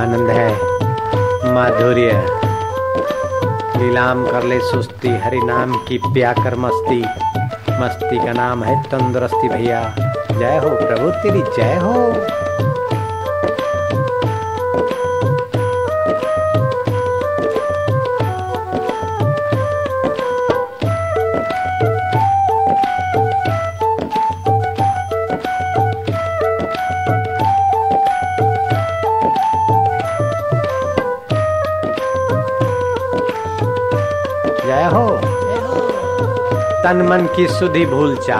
आनंद है। माधुर्य। लीलाम कर ले सुस्ती हरि नाम की प्या कर मस्ती। मस्ती का नाम है तंदुरुस्ती भैया। जय हो प्रभु, तेरी जय हो। तन मन की सुधि भूल चा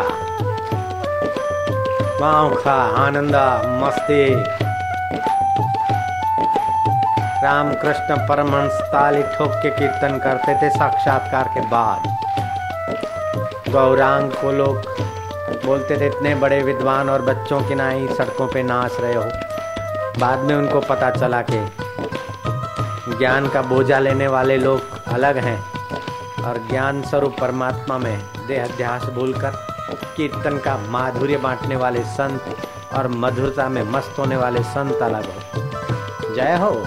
आनंदा, मस्ती। राम कृष्ण परमहंस ताली ठोक के कीर्तन करते थे साक्षात्कार के बाद। गौरांग को लोग बोलते थे, इतने बड़े विद्वान और बच्चों की नाई सड़कों पे नाच रहे हो। बाद में उनको पता चला कि ज्ञान का बोझा लेने वाले लोग अलग हैं। और ज्ञान स्वरूप परमात्मा में देहाध्यास भूलकर कीर्तन का माधुर्य बांटने वाले संत और मधुरता में मस्त होने वाले संत अलग हो। जय हो।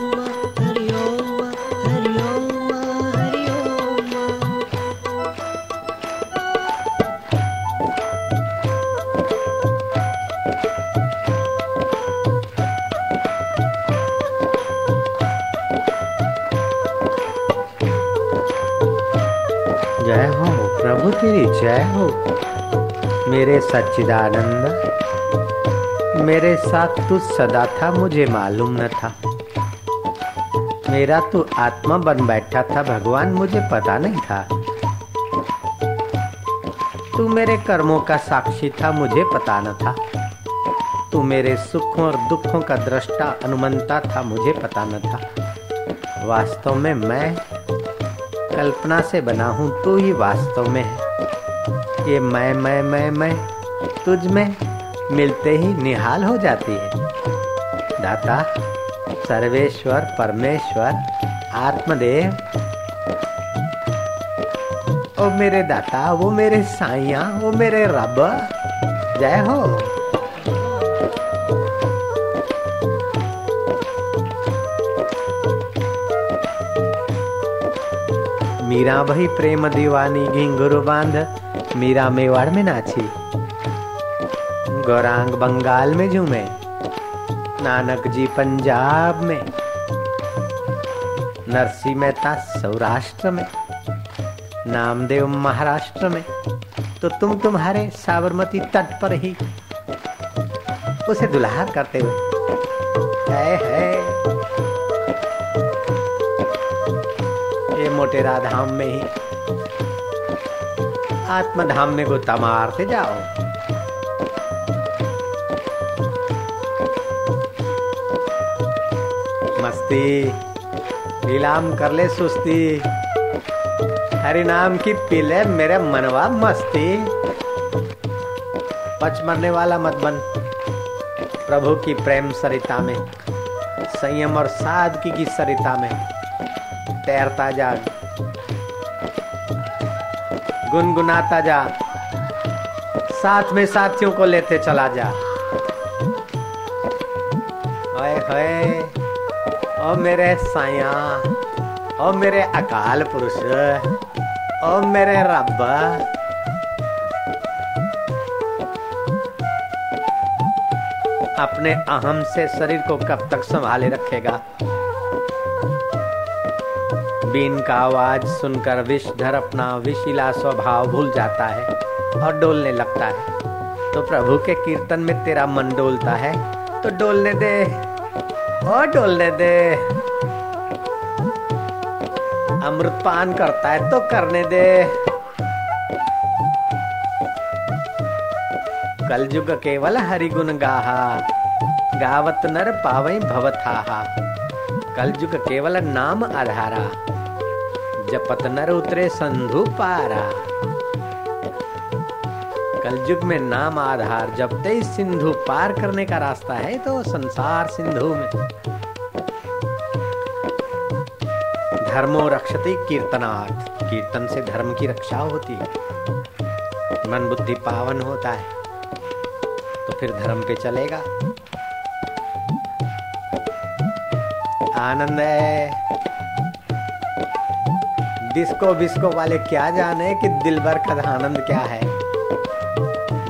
जय। हो मेरे सच्चिदानंद, मेरे साथ तू सदा था, मुझे मालूम न था। मेरा तू आत्मा बन बैठा था, भगवान मुझे पता नहीं था। तू मेरे कर्मों का साक्षी था, मुझे पता न था। तू मेरे सुखों और दुखों का दृष्टा, अनुमंता था, मुझे पता न था। वास्तव में मैं कल्पना से बना हूँ, तू ही वास्तव में है। ये मैं मैं मैं मैं तुझ में मिलते ही निहाल हो जाती है। दाता, सर्वेश्वर, परमेश्वर, आत्मदेव। ओ मेरे दाता, वो मेरे साइया वो मेरे रब। जय हो। मीरा वही प्रेम दीवानी घिंगुरु बाँध। मीरा मेवाड़ में नाची। गौरांग बंगाल में झूमे। नानक जी पंजाब में। नरसी मेहता सौराष्ट्र में। नामदेव महाराष्ट्र में। तो तुम तुम्हारे साबरमती तट पर ही। उसे दुल्हा करते हुए। है है। ये मोटेरा धाम में ही आत्मधाम में गोता मारते जाओ। मस्ती, नीलाम कर ले सुस्ती। हरि नाम की पीले मेरे मनवा मस्ती। पच मरने वाला मत बन, प्रभु की प्रेम सरिता में, संयम और सादगी की सरिता में। तैरता जा गुनगुनाता जा। साथ में साथियों को लेते चला जा। ओए होए ओ मेरे साया ओ मेरे अकाल पुरुष, ओ मेरे रब। अपने अहम से शरीर को कब तक संभाले रखेगा? बीन का आवाज़ सुनकर विषधर अपना विशिला स्वभाव भूल जाता है और डोलने लगता है। तो प्रभु के कीर्तन में तेरा मन डोलता है तो डोलने दे, और डोलने दे। अमृत पान करता है तो करने दे। कलयुग केवल हरिगुण गाहा, गावत नर पावई भवथा कलयुग केवल नाम आधारा, जपत नर उतरे संधु पारा। कलयुग में नाम आधार, जब ते सिंधु पार करने का रास्ता है तो संसार सिंधु में। धर्मो रक्षति कीर्तनार्थ कीर्तन से धर्म की रक्षा होती है। मन बुद्धि पावन होता है तो फिर धर्म पे चलेगा। आनंद है। डिस्को बिस्को वाले क्या जाने कि दिल भर का आनंद क्या है।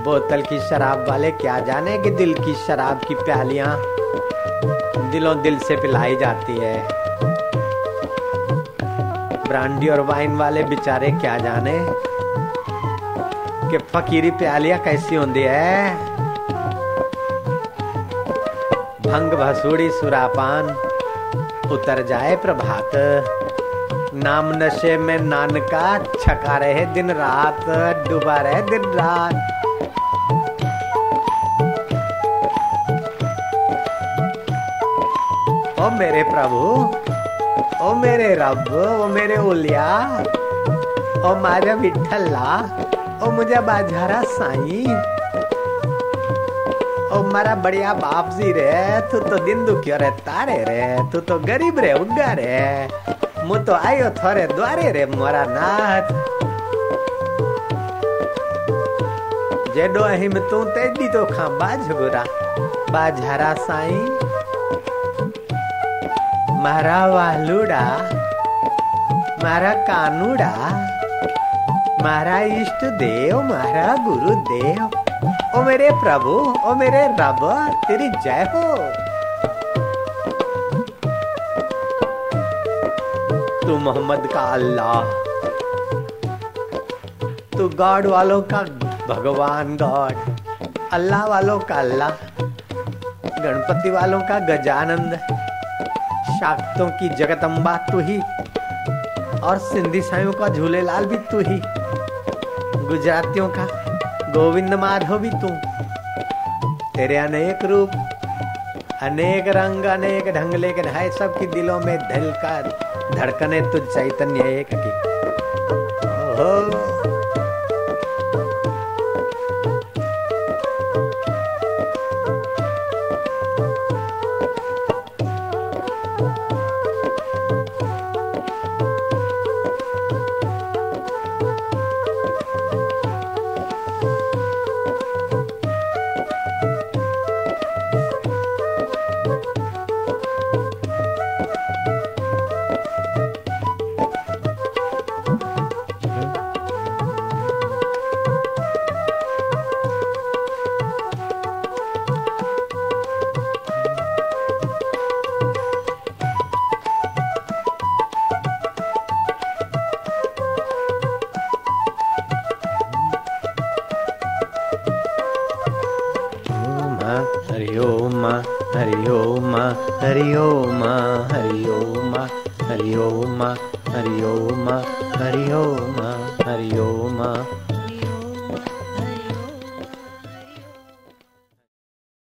बोतल की शराब वाले क्या जाने कि दिल की शराब की प्यालियाँ दिलों दिल से पिलाई जाती है। ब्रांडी और वाइन वाले बेचारे क्या जाने कि फकीरी प्यालियाँ कैसी होती है। भंग भसूड़ी, सुरापान उतर जाए प्रभात। नाम नशे में नानका, छका रहे दिन रात, डूबा रहे दिन रात। ओ मेरे प्रभु, ओ मेरे रब, ओ मेरे उलिया ओ मारे विठला ओ मुझे बाजारा साई ओ मारा बढ़िया बाप जी रे, तू तो दिन दुखियो रे, तारे रे, तू तो गरीब रे उगा रे। मु तो आयो थोरे द्वारे रे, मोरा नाथ। जेडो अहिम तू तेडी तो खा बाज बाजगुरा बाजारा साई। मारा वालूड़ा, मारा कानूड़ा, मारा इष्ट देव, मारा गुरु देव ओ मेरे प्रभु, ओ मेरे रब, तेरी जय हो। तू मोहम्मद का अल्लाह, तू गॉड वालों का भगवान गॉड, अल्लाह वालों का अल्लाह, गणपति वालों का गजानंद, शाक्तों की जगत अंबा तू ही, और सिंधी साइयों का झूलेलाल भी तू ही, गुजरातियों का गोविंद माधव तू। तेरे अनेक रूप, अनेक रंग, अनेक ढंग, लेकिन है सबकी दिलों में धलकार धड़कने तुझ चैतन्य एक की। ओहो। Hari Oma, Hari Oma, Hari Oma, Hari Oma, Hari Oma, Hari Oma, Hari Oma, Hari Oma.